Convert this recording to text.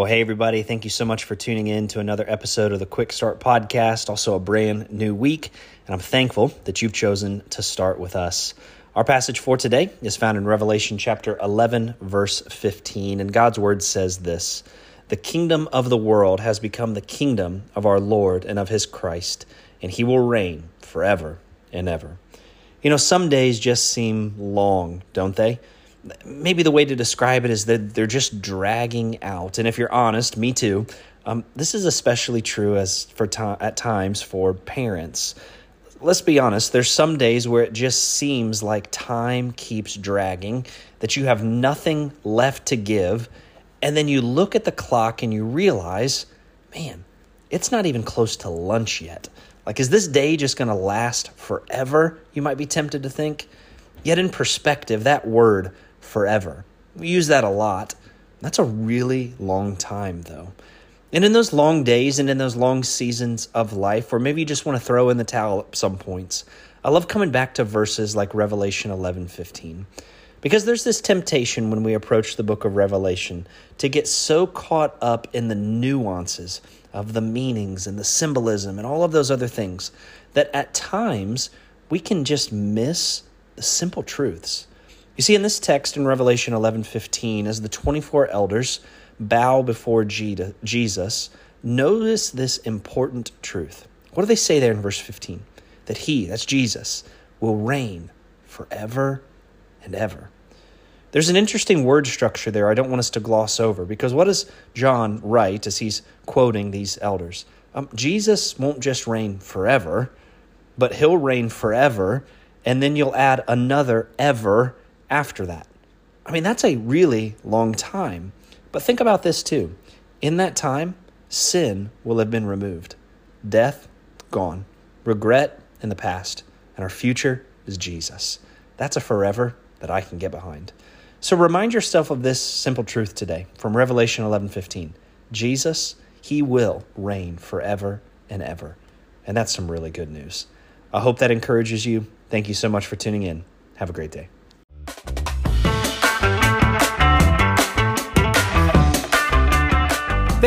Well, hey, everybody. Thank you so much for tuning in to another episode of the Quick Start Podcast, also a brand new week. And I'm thankful that you've chosen to start with us. Our passage for today is found in Revelation chapter 11, verse 15. And God's word says this The kingdom of the world has become the kingdom of our Lord and of his Christ, and he will reign forever and ever. You know, some days just seem long, don't they? Maybe the way to describe it is that they're just dragging out. And if you're honest, me too. Um, this is especially true as for to- at times for parents. Let's be honest. There's some days where it just seems like time keeps dragging, that you have nothing left to give, and then you look at the clock and you realize, man, it's not even close to lunch yet. Like, is this day just going to last forever? You might be tempted to think. Yet, in perspective, that word forever. We use that a lot. That's a really long time, though. And in those long days and in those long seasons of life, where maybe you just want to throw in the towel at some points, I love coming back to verses like Revelation 11 15. Because there's this temptation when we approach the book of Revelation to get so caught up in the nuances of the meanings and the symbolism and all of those other things that at times we can just miss the simple truths. You see, in this text in Revelation 11:15, as the 24 elders bow before Jesus, notice this important truth. What do they say there in verse 15? That he, that's Jesus, will reign forever and ever. There's an interesting word structure there I don't want us to gloss over because what does John write as he's quoting these elders? Um, Jesus won't just reign forever, but he'll reign forever, and then you'll add another ever after that. I mean, that's a really long time. But think about this too. In that time, sin will have been removed, death gone, regret in the past, and our future is Jesus. That's a forever that I can get behind. So remind yourself of this simple truth today from Revelation 11:15. Jesus, he will reign forever and ever. And that's some really good news. I hope that encourages you. Thank you so much for tuning in. Have a great day.